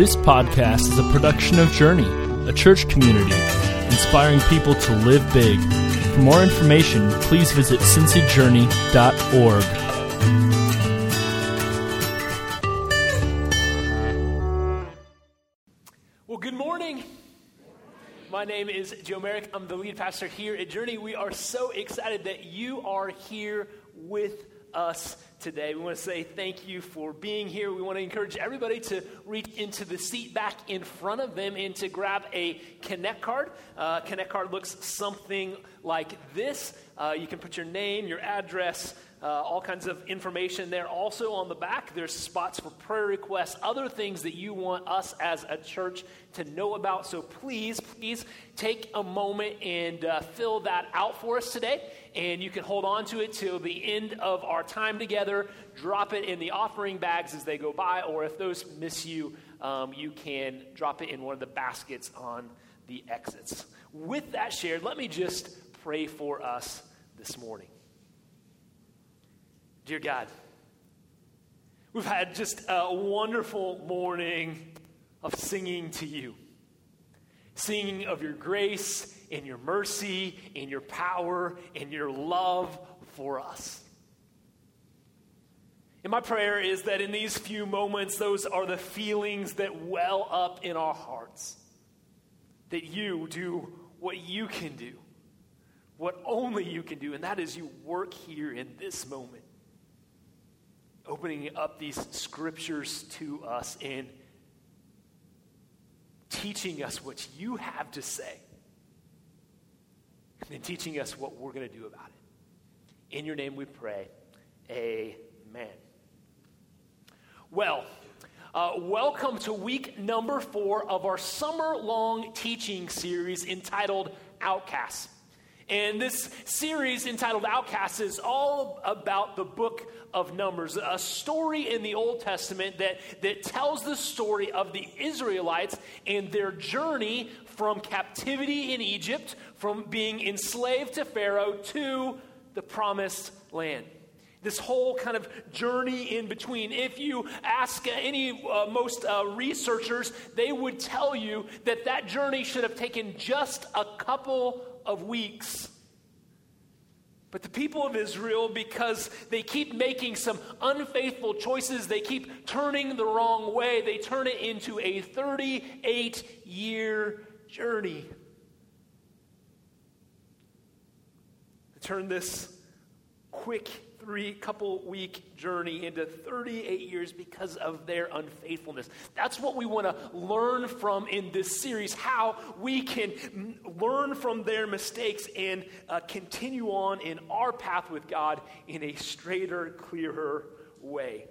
This podcast is a production of Journey, a church community inspiring people to live big. For more information, please visit cincyjourney.org. Well, good morning. My name is Joe Merrick. I'm the lead pastor here at Journey. We are so excited that you are here with us today. We want to say thank you for being here. We want to encourage everybody to reach into the seat back in front of them and to grab a Connect card. Uh, Connect card looks something like this. Uh, you can put your name, your address, uh, all kinds of information there. Also on the back, there's spots for prayer requests, other things that you want us as a church to know about. So please, please take a moment and uh, fill that out for us today. And you can hold on to it till the end of our time together. Drop it in the offering bags as they go by, or if those miss you, um, you can drop it in one of the baskets on the exits. With that shared, let me just pray for us this morning. Dear God, we've had just a wonderful morning of singing to you, singing of your grace and your mercy and your power and your love for us. And my prayer is that in these few moments, those are the feelings that well up in our hearts. That you do what you can do, what only you can do, and that is you work here in this moment opening up these scriptures to us and teaching us what you have to say, and teaching us what we're going to do about it. In your name we pray. Amen. Well, uh, welcome to week number four of our summer long teaching series entitled Outcasts. And this series entitled Outcasts is all about the book of Numbers, a story in the Old Testament that, that tells the story of the Israelites and their journey from captivity in Egypt, from being enslaved to Pharaoh to the promised land this whole kind of journey in between. If you ask any uh, most uh, researchers, they would tell you that that journey should have taken just a couple of weeks. But the people of Israel, because they keep making some unfaithful choices, they keep turning the wrong way, they turn it into a 38 year journey. Turn this quick three couple week journey into 38 years because of their unfaithfulness. That's what we want to learn from in this series how we can learn from their mistakes and uh, continue on in our path with God in a straighter, clearer way.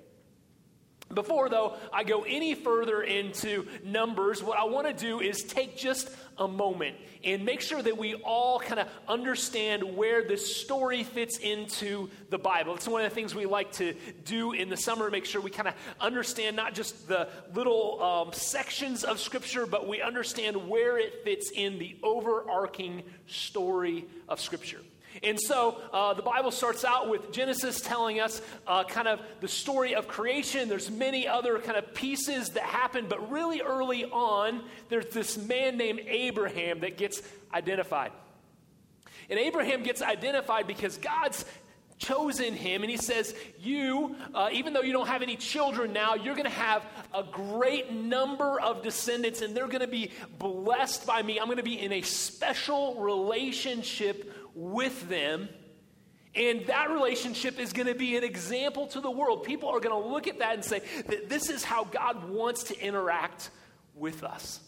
Before, though, I go any further into numbers, what I want to do is take just a moment and make sure that we all kind of understand where this story fits into the Bible. It's one of the things we like to do in the summer, make sure we kind of understand not just the little um, sections of Scripture, but we understand where it fits in the overarching story of Scripture. And so uh, the Bible starts out with Genesis telling us uh, kind of the story of creation. There's many other kind of pieces that happen, but really early on, there's this man named Abraham that gets identified. And Abraham gets identified because God's chosen him, and he says, You, uh, even though you don't have any children now, you're going to have a great number of descendants, and they're going to be blessed by me. I'm going to be in a special relationship with them. And that relationship is going to be an example to the world. People are going to look at that and say that this is how God wants to interact with us.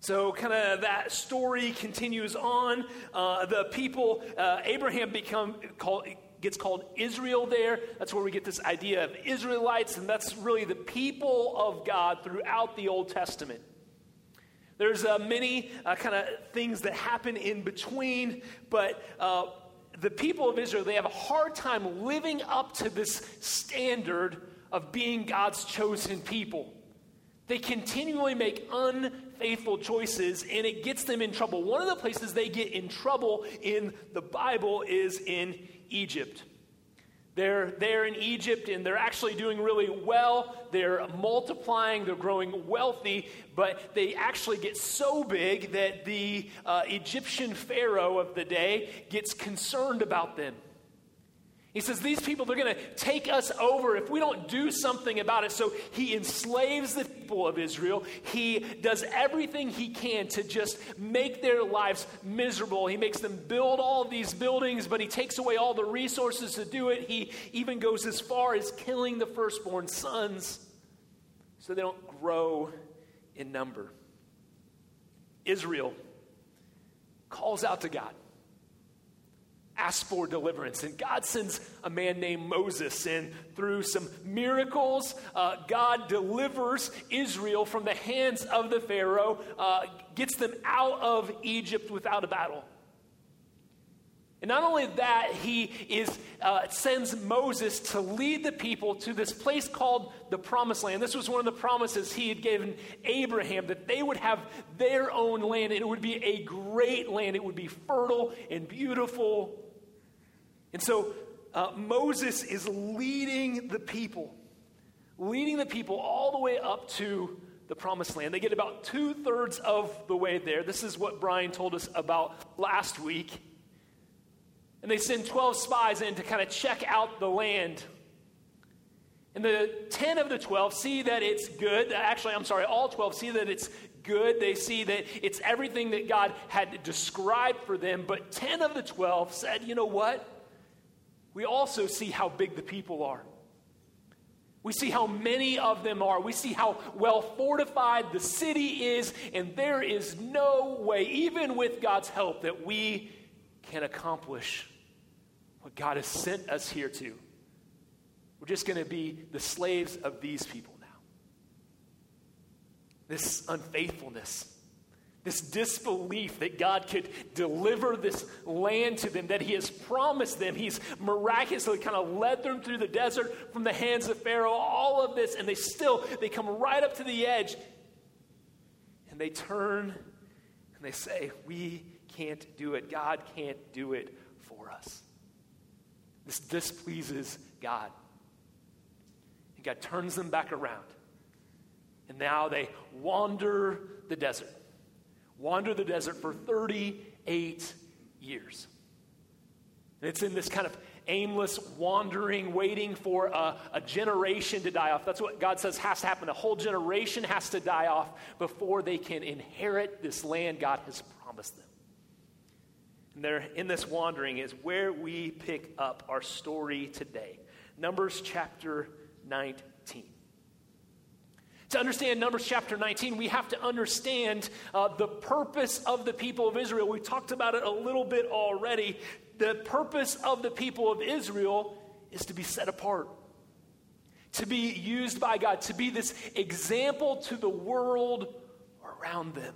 So, kind of that story continues on. Uh, the people, uh, Abraham become called, gets called Israel there. That's where we get this idea of Israelites, and that's really the people of God throughout the Old Testament. There's uh, many uh, kind of things that happen in between, but uh, the people of Israel, they have a hard time living up to this standard of being God's chosen people. They continually make unfaithful choices and it gets them in trouble. One of the places they get in trouble in the Bible is in Egypt. They're there in Egypt and they're actually doing really well. They're multiplying, they're growing wealthy, but they actually get so big that the uh, Egyptian Pharaoh of the day gets concerned about them. He says, These people, they're going to take us over if we don't do something about it. So he enslaves the people of Israel. He does everything he can to just make their lives miserable. He makes them build all these buildings, but he takes away all the resources to do it. He even goes as far as killing the firstborn sons so they don't grow in number. Israel calls out to God ask for deliverance. And God sends a man named Moses, and through some miracles, uh, God delivers Israel from the hands of the Pharaoh, uh, gets them out of Egypt without a battle. And not only that, he is, uh, sends Moses to lead the people to this place called the Promised Land. This was one of the promises he had given Abraham that they would have their own land, and it would be a great land. It would be fertile and beautiful. And so uh, Moses is leading the people, leading the people all the way up to the promised land. They get about two thirds of the way there. This is what Brian told us about last week. And they send 12 spies in to kind of check out the land. And the 10 of the 12 see that it's good. Actually, I'm sorry, all 12 see that it's good. They see that it's everything that God had described for them. But 10 of the 12 said, you know what? We also see how big the people are. We see how many of them are. We see how well fortified the city is, and there is no way, even with God's help, that we can accomplish what God has sent us here to. We're just going to be the slaves of these people now. This unfaithfulness, this disbelief that God could deliver this land to them, that He has promised them. He's miraculously kind of led them through the desert from the hands of Pharaoh, all of this, and they still, they come right up to the edge and they turn and they say, We can't do it. God can't do it for us. This displeases God. And God turns them back around. And now they wander the desert, wander the desert for 38 years. And it's in this kind of aimless wandering, waiting for a, a, generation to die off. That's what God says has to happen. A whole generation has to die off before they can inherit this land God has promised them. And there, in this wandering is where we pick up our story today. Numbers chapter 19. To understand Numbers chapter 19, we have to understand uh, the purpose of the people of Israel. We talked about it a little bit already. The purpose of the people of Israel is to be set apart, to be used by God, to be this example to the world around them.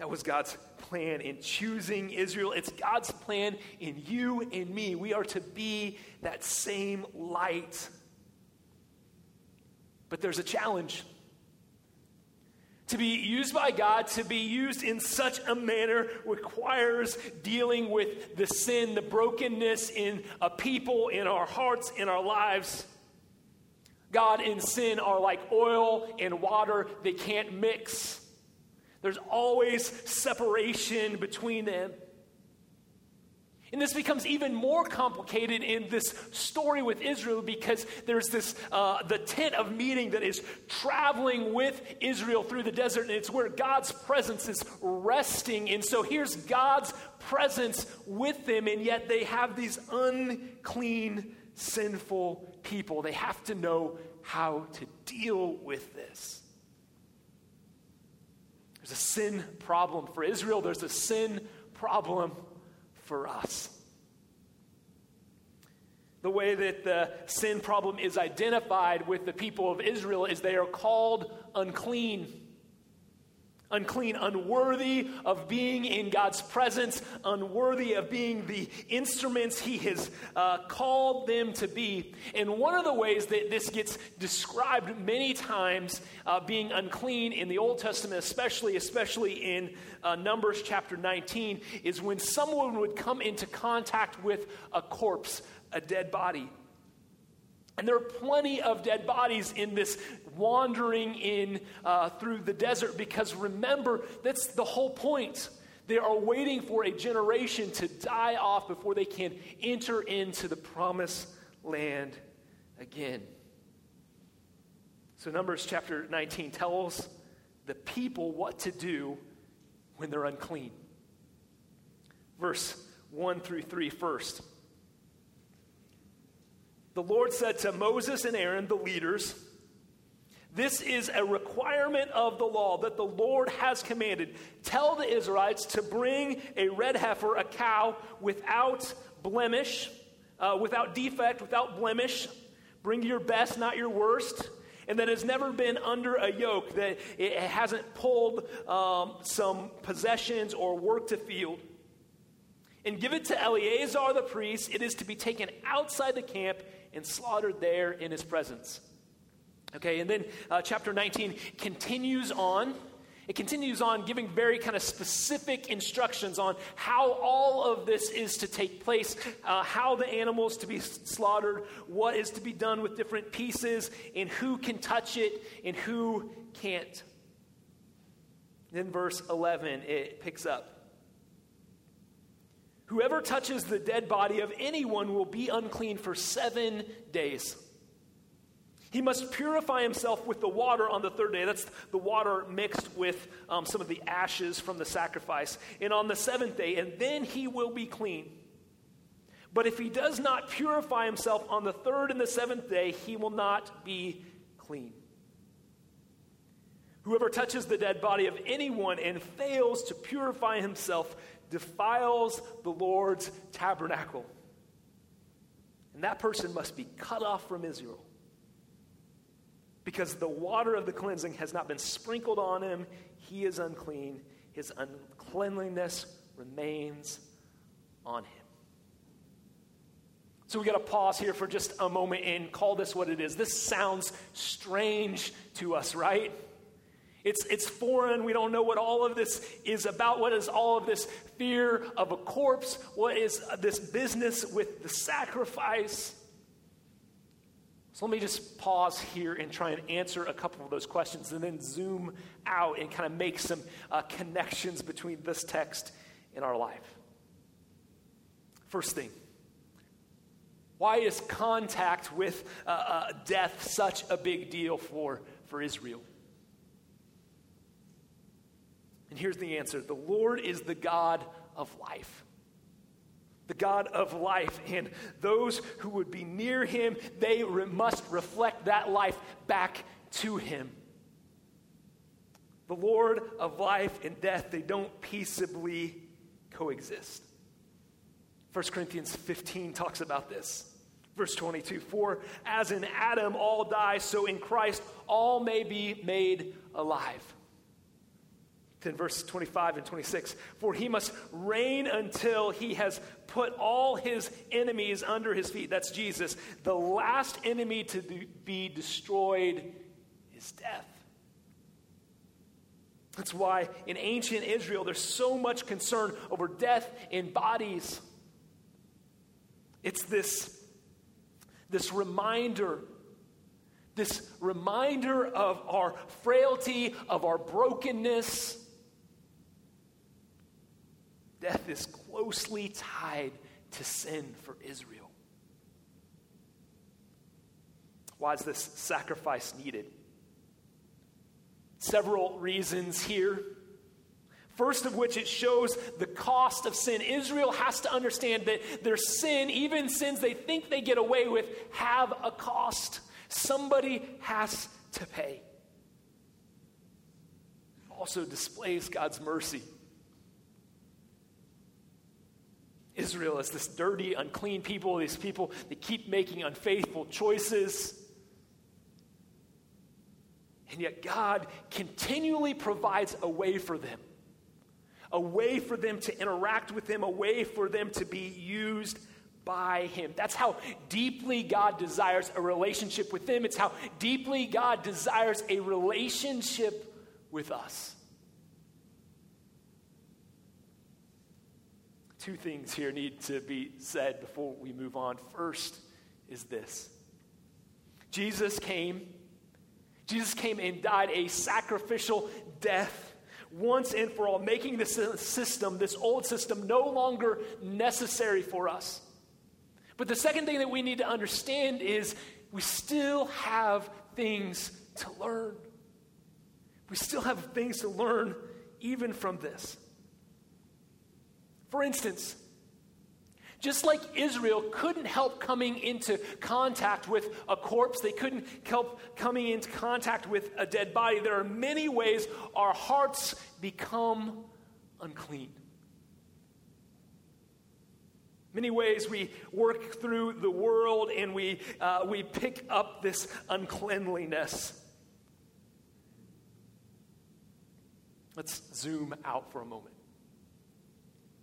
That was God's plan in choosing Israel. It's God's plan in you and me. We are to be that same light. But there's a challenge. To be used by God, to be used in such a manner, requires dealing with the sin, the brokenness in a people, in our hearts, in our lives. God and sin are like oil and water, they can't mix. There's always separation between them. And this becomes even more complicated in this story with Israel because there's this, uh, the tent of meeting that is traveling with Israel through the desert, and it's where God's presence is resting. And so here's God's presence with them, and yet they have these unclean, sinful people. They have to know how to deal with this. There's a sin problem for Israel, there's a sin problem for us. The way that the sin problem is identified with the people of Israel is they are called unclean. Unclean, unworthy of being in God's presence, unworthy of being the instruments He has uh, called them to be. And one of the ways that this gets described many times, uh, being unclean in the Old Testament, especially, especially in uh, Numbers chapter 19, is when someone would come into contact with a corpse, a dead body. And there are plenty of dead bodies in this wandering in uh, through the desert because remember, that's the whole point. They are waiting for a generation to die off before they can enter into the promised land again. So, Numbers chapter 19 tells the people what to do when they're unclean. Verse 1 through 3 first the Lord said to Moses and Aaron, the leaders, This is a requirement of the law that the Lord has commanded. Tell the Israelites to bring a red heifer, a cow, without blemish, uh, without defect, without blemish. Bring your best, not your worst. And that has never been under a yoke, that it hasn't pulled um, some possessions or worked a field and give it to Eleazar the priest. It is to be taken outside the camp and slaughtered there in his presence. Okay, and then uh, chapter 19 continues on. It continues on giving very kind of specific instructions on how all of this is to take place, uh, how the animals to be slaughtered, what is to be done with different pieces, and who can touch it and who can't. Then, verse 11, it picks up. Whoever touches the dead body of anyone will be unclean for seven days. He must purify himself with the water on the third day. That's the water mixed with um, some of the ashes from the sacrifice. And on the seventh day, and then he will be clean. But if he does not purify himself on the third and the seventh day, he will not be clean. Whoever touches the dead body of anyone and fails to purify himself defiles the Lord's tabernacle. And that person must be cut off from Israel because the water of the cleansing has not been sprinkled on him. He is unclean. His uncleanliness remains on him. So we got to pause here for just a moment and call this what it is. This sounds strange to us, right? It's, it's foreign. We don't know what all of this is about. What is all of this fear of a corpse? What is this business with the sacrifice? So let me just pause here and try and answer a couple of those questions and then zoom out and kind of make some uh, connections between this text and our life. First thing, why is contact with uh, uh, death such a big deal for, for Israel? And here's the answer the Lord is the God of life. The God of life. And those who would be near him, they re- must reflect that life back to him. The Lord of life and death, they don't peaceably coexist. 1 Corinthians 15 talks about this. Verse 22 For as in Adam all die, so in Christ all may be made alive. Then verse 25 and 26 For he must reign until he has put all his enemies under his feet. That's Jesus. The last enemy to be destroyed is death. That's why in ancient Israel there's so much concern over death in bodies. It's this, this reminder this reminder of our frailty, of our brokenness, Death is closely tied to sin for Israel. Why is this sacrifice needed? Several reasons here. First of which, it shows the cost of sin. Israel has to understand that their sin, even sins they think they get away with, have a cost. Somebody has to pay. Also displays God's mercy. Israel as this dirty, unclean people, these people that keep making unfaithful choices. And yet, God continually provides a way for them a way for them to interact with Him, a way for them to be used by Him. That's how deeply God desires a relationship with them. It's how deeply God desires a relationship with us. Two things here need to be said before we move on. First is this Jesus came. Jesus came and died a sacrificial death once and for all, making this system, this old system, no longer necessary for us. But the second thing that we need to understand is we still have things to learn. We still have things to learn even from this. For instance, just like Israel couldn't help coming into contact with a corpse, they couldn't help coming into contact with a dead body, there are many ways our hearts become unclean. Many ways we work through the world and we, uh, we pick up this uncleanliness. Let's zoom out for a moment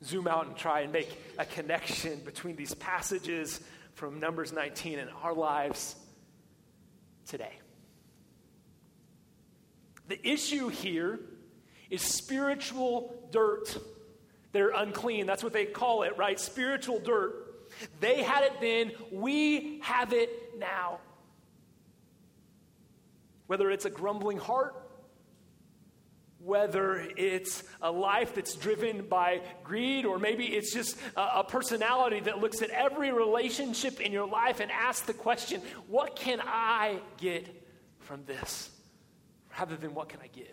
zoom out and try and make a connection between these passages from Numbers 19 and our lives today. The issue here is spiritual dirt. They're unclean. That's what they call it, right? Spiritual dirt. They had it then, we have it now. Whether it's a grumbling heart, whether it's a life that's driven by greed, or maybe it's just a, personality that looks at every relationship in your life and asks the question, What can I get from this? rather than what can I give?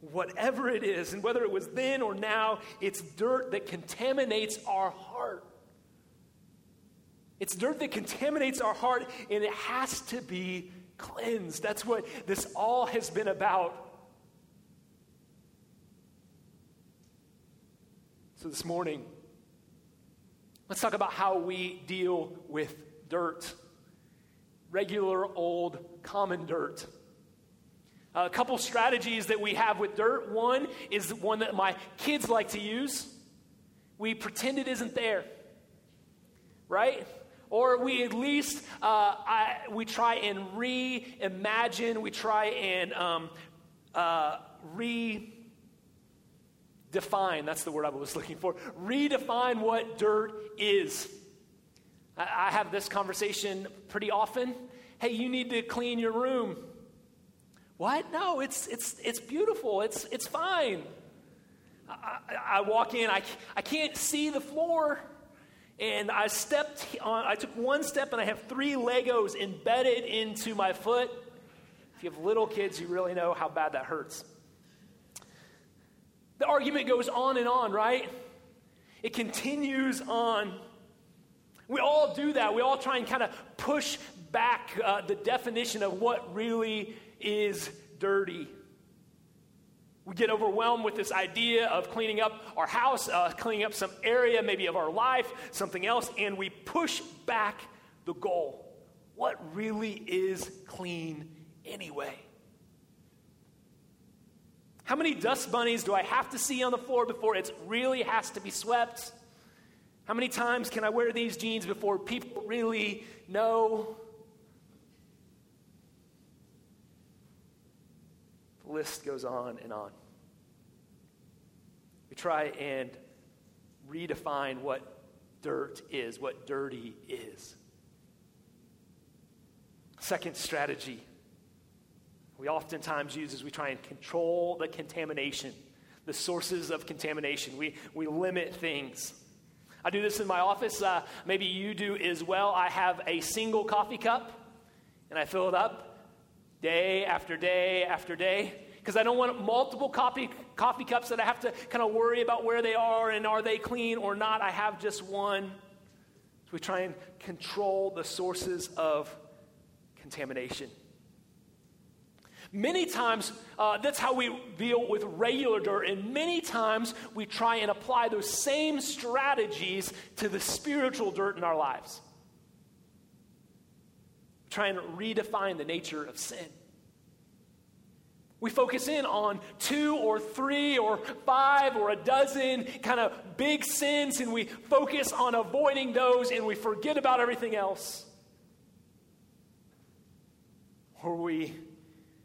Whatever it is, and whether it was then or now, it's dirt that contaminates our heart. It's dirt that contaminates our heart, and it has to be cleansed. That's what this all has been about. So, this morning, let's talk about how we deal with dirt regular, old, common dirt. A couple strategies that we have with dirt. One is one that my kids like to use. We pretend it isn't there, right? Or we at least uh, I, we try and reimagine, we try and um, uh, redefine, that's the word I was looking for, redefine what dirt is. I, I have this conversation pretty often. Hey, you need to clean your room. What? No, it's, it's, it's beautiful. It's, it's fine. I, I, walk in, I, I can't see the floor. And I stepped on, I took one step and I have three Legos embedded into my foot. If you have little kids, you really know how bad that hurts. The argument goes on and on, right? It continues on. We all do that. We all try and kind of push back uh, the definition of what really is dirty. We get overwhelmed with this idea of cleaning up our house, uh, cleaning up some area, maybe of our life, something else, and we push back the goal. What really is clean anyway? How many dust bunnies do I have to see on the floor before it really has to be swept? How many times can I wear these jeans before people really know? List goes on and on. We try and redefine what dirt is, what dirty is. Second strategy we oftentimes use is we try and control the contamination, the sources of contamination. We, we limit things. I do this in my office. Uh, maybe you do as well. I have a single coffee cup and I fill it up day after day after day because I don't want multiple coffee, coffee cups that I have to kind of worry about where they are and are they clean or not. I have just one. So we try and control the sources of contamination. Many times, uh, that's how we deal with regular dirt, and many times we try and apply those same strategies to the spiritual dirt in our lives try and redefine the nature of sin. We focus in on two or three or five or a dozen kind of big sins, and we focus on avoiding those and we forget about everything else. Or we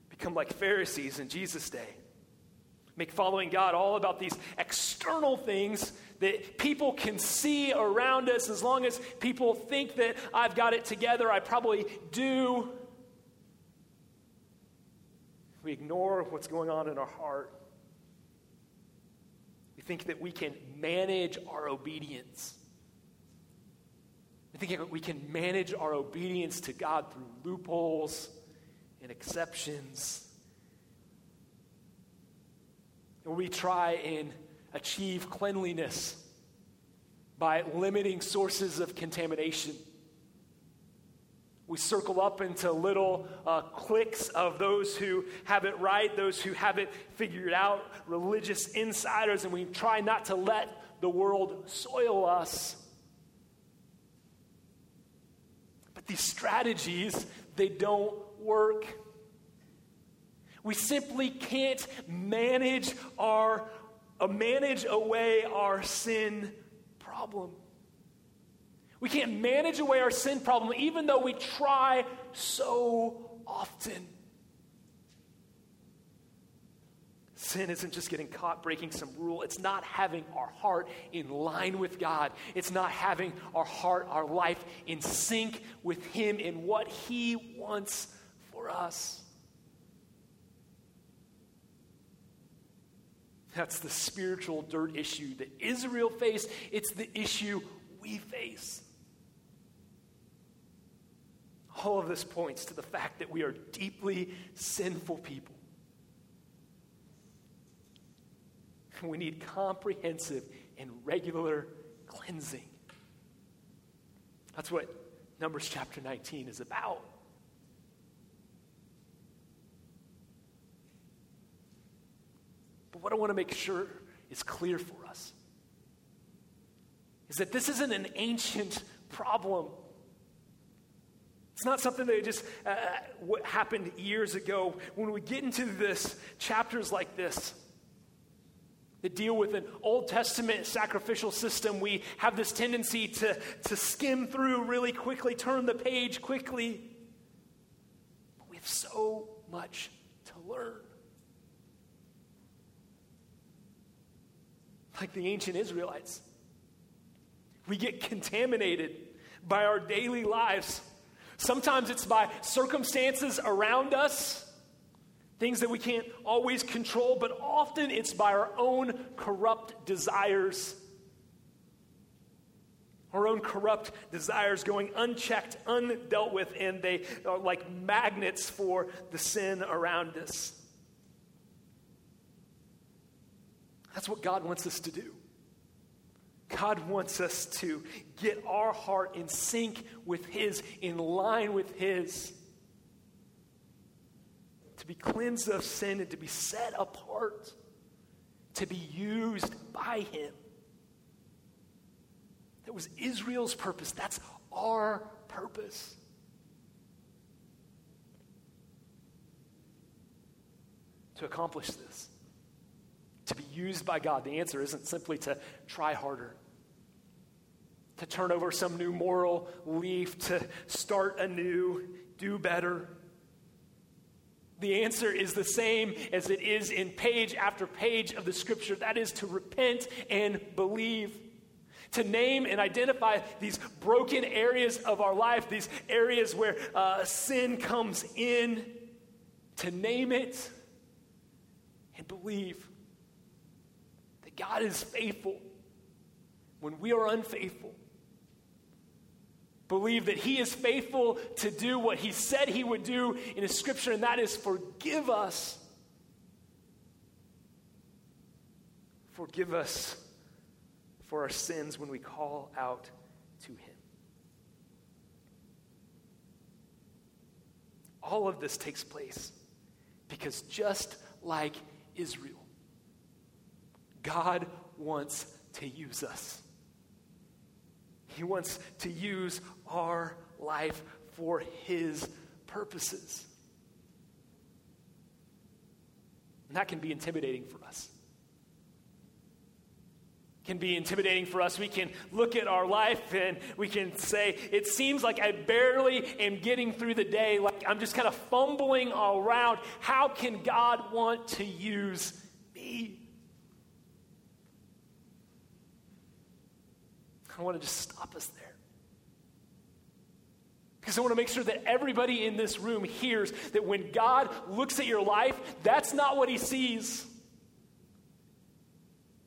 become like Pharisees in Jesus' day, make following God all about these external things that people can see around us. As long as people think that I've got it together, I probably do. We ignore what's going on in our heart. We think that we can manage our obedience. We think we can manage our obedience to God through loopholes and exceptions. Or we try and achieve cleanliness by limiting sources of contamination. We circle up into little uh, cliques of those who have it right, those who have it figured out, religious insiders, and we try not to let the world soil us. But these strategies, they don't work. We simply can't manage our manage away our sin problem. We can't manage away our sin problem even though we try so often. Sin isn't just getting caught breaking some rule. It's not having our heart in line with God. It's not having our heart, our life in sync with Him in what He wants for us. That's the spiritual dirt issue that Israel faced. It's the issue we face. All of this points to the fact that we are deeply sinful people. We need comprehensive and regular cleansing. That's what Numbers chapter 19 is about. But what I want to make sure is clear for us is that this isn't an ancient problem. It's not something that just uh, what happened years ago. When we get into this chapters like this that deal with an Old Testament sacrificial system, we have this tendency to, to skim through really quickly, turn the page quickly. But we have so much to learn. Like the ancient Israelites, we get contaminated by our daily lives Sometimes it's by circumstances around us, things that we can't always control, but often it's by our own corrupt desires. Our own corrupt desires going unchecked, undealt with, and they are like magnets for the sin around us. That's what God wants us to do. God wants us to get our heart in sync with His, in line with His. To be cleansed of sin and to be set apart, to be used by Him. That was Israel's purpose. That's our purpose. To accomplish this to be used by God? The answer isn't simply to try harder, to turn over some new moral leaf, to start anew, do better. The answer is the same as it is in page after page of the scripture that is to repent and believe. To name and identify these broken areas of our life, these areas where uh, sin comes in, to name it and believe. God is faithful when we are unfaithful. Believe that He is faithful to do what He said He would do in His scripture, and that is forgive us. Forgive us for our sins when we call out to Him. All of this takes place because just like Israel, God wants to use us. He wants to use our life for His purposes. And that can be intimidating for us. Can be intimidating for us. We can look at our life and we can say, It seems like I barely am getting through the day, like I'm just kind of fumbling around. How can God want to use me? I want to just stop us there. Because I want to make sure that everybody in this room hears that when God looks at your life, that's not what he sees.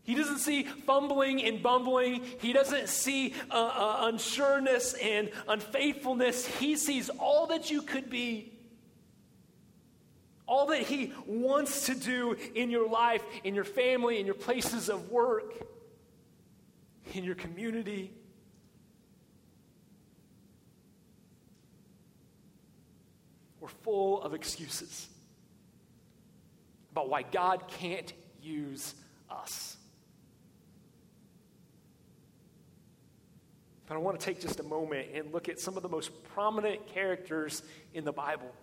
He doesn't see fumbling and bumbling. He doesn't see uh, uh, unsureness and unfaithfulness. He sees all that you could be. All that He wants to do in your life, in your family, in your places of work, in your community. We're full of excuses about why God can't use us. But I want to take just a moment and look at some of the most prominent characters in the Bible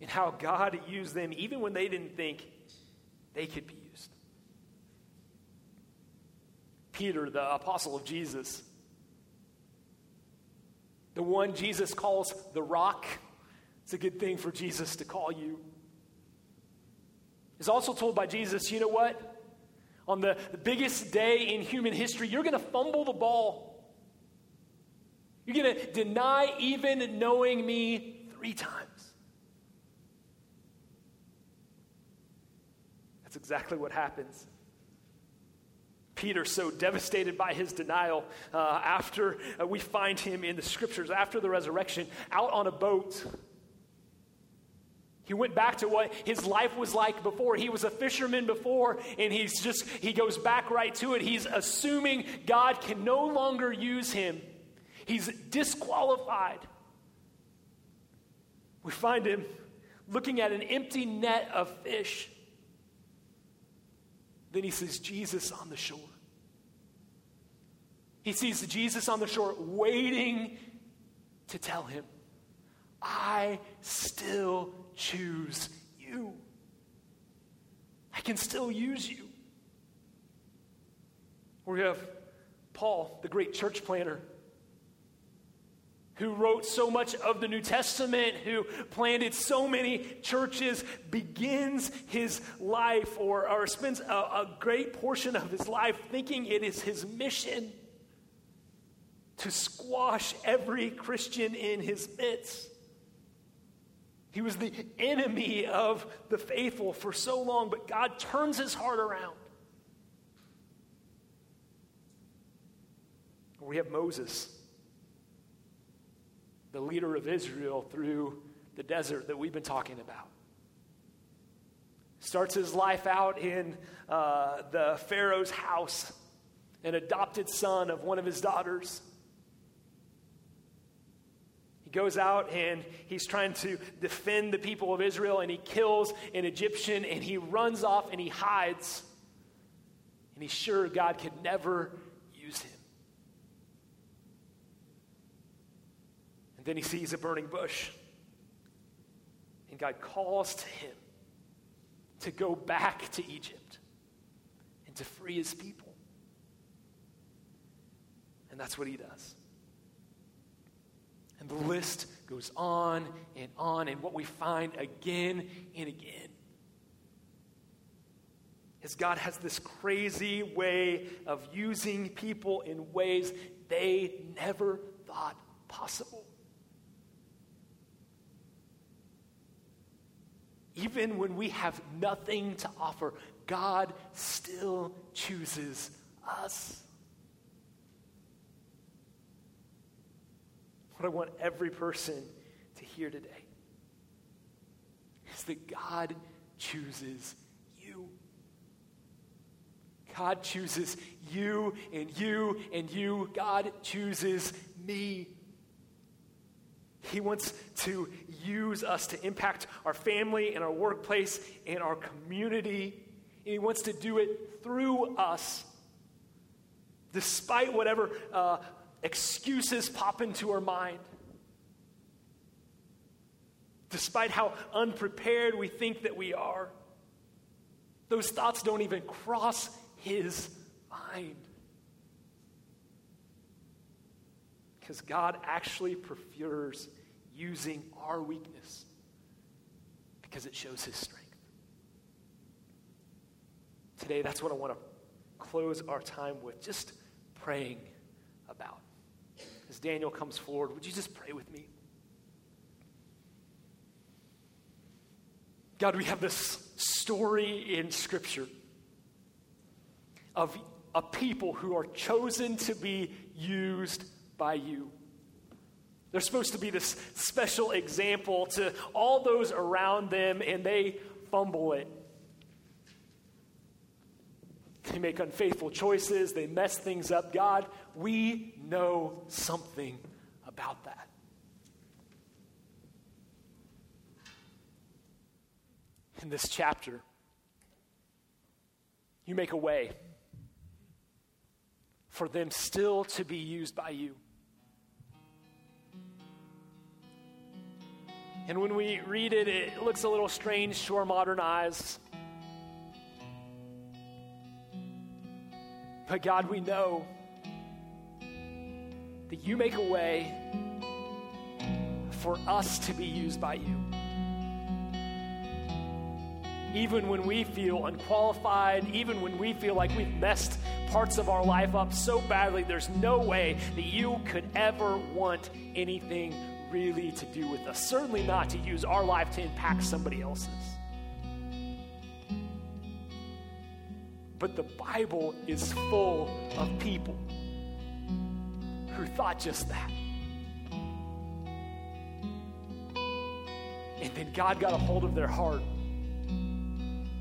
and how God used them even when they didn't think they could be used. Peter, the apostle of Jesus, the one Jesus calls the rock. It's a good thing for Jesus to call you. Is also told by Jesus, you know what? On the, biggest day in human history, you're going to fumble the ball. You're going to deny even knowing me three times. That's exactly what happens. Peter so devastated by his denial uh, after uh, we find him in the scriptures, after the resurrection, out on a boat. He went back to what his life was like before. He was a fisherman before, and he's just, he goes back right to it. He's assuming God can no longer use him. He's disqualified. We find him looking at an empty net of fish. Then he sees Jesus on the shore. He sees Jesus on the shore waiting to tell him, I still choose you. I can still use you. We have Paul, the great church planter, who wrote so much of the New Testament, who planted so many churches, begins his life or, or spends a, a great portion of his life thinking it is his mission to squash every Christian in his midst. He was the enemy of the faithful for so long, but God turns his heart around. We have Moses the leader of Israel through the desert that we've been talking about. Starts his life out in uh, the Pharaoh's house, an adopted son of one of his daughters. He goes out and he's trying to defend the people of Israel, and he kills an Egyptian, and he runs off and he hides. And he's sure God could never use him. Then he sees a burning bush. And God calls to him to go back to Egypt and to free his people. And that's what he does. And the list goes on and on. And what we find again and again is God has this crazy way of using people in ways they never thought possible. Even when we have nothing to offer, God still chooses us. What I want every person to hear today is that God chooses you. God chooses you and you and you. God chooses me. He wants to use us to impact our family and our workplace and our community. And he wants to do it through us. Despite whatever uh, excuses pop into our mind. Despite how unprepared we think that we are, those thoughts don't even cross his mind. Because God actually prefers using our weakness because it shows his strength. Today, that's what I want to close our time with, just praying about. As Daniel comes forward, would you just pray with me? God, we have this story in Scripture of a people who are chosen to be used by you. They're supposed to be this special example to all those around them, and they fumble it. They make unfaithful choices, they mess things up. God, we know something about that. In this chapter, you make a way for them still to be used by you. And when we read it, it looks a little strange to our modern eyes. But God, we know that you make a way for us to be used by you. Even when we feel unqualified, even when we feel like we've messed parts of our life up so badly, there's no way that you could ever want anything really to do with us. Certainly not to use our life to impact somebody else's. But the Bible is full of people who thought just that. And then God got a hold of their heart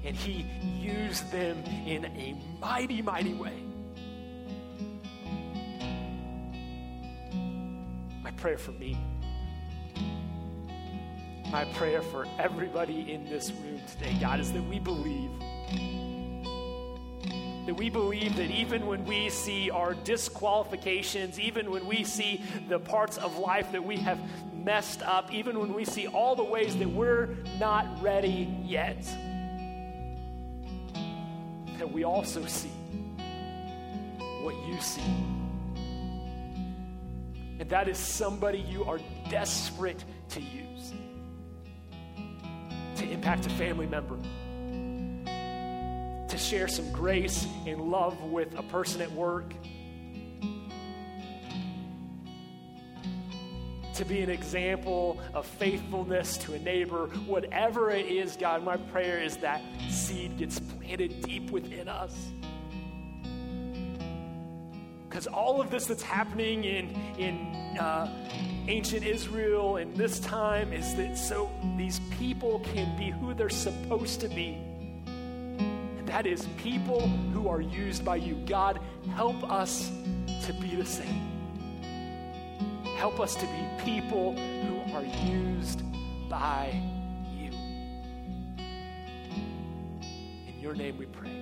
and He used them in a mighty, mighty way. My prayer for me my prayer for everybody in this room today, God, is that we believe. That we believe that even when we see our disqualifications, even when we see the parts of life that we have messed up, even when we see all the ways that we're not ready yet, that we also see what you see. And that is somebody you are desperate to use impact a family member, to share some grace and love with a person at work, to be an example of faithfulness to a neighbor, whatever it is, God, my prayer is that seed gets planted deep within us. Because all of this that's happening in, in uh, ancient Israel in this time is that so these people can be who they're supposed to be. And that is people who are used by you. God, help us to be the same. Help us to be people who are used by you. In your name we pray.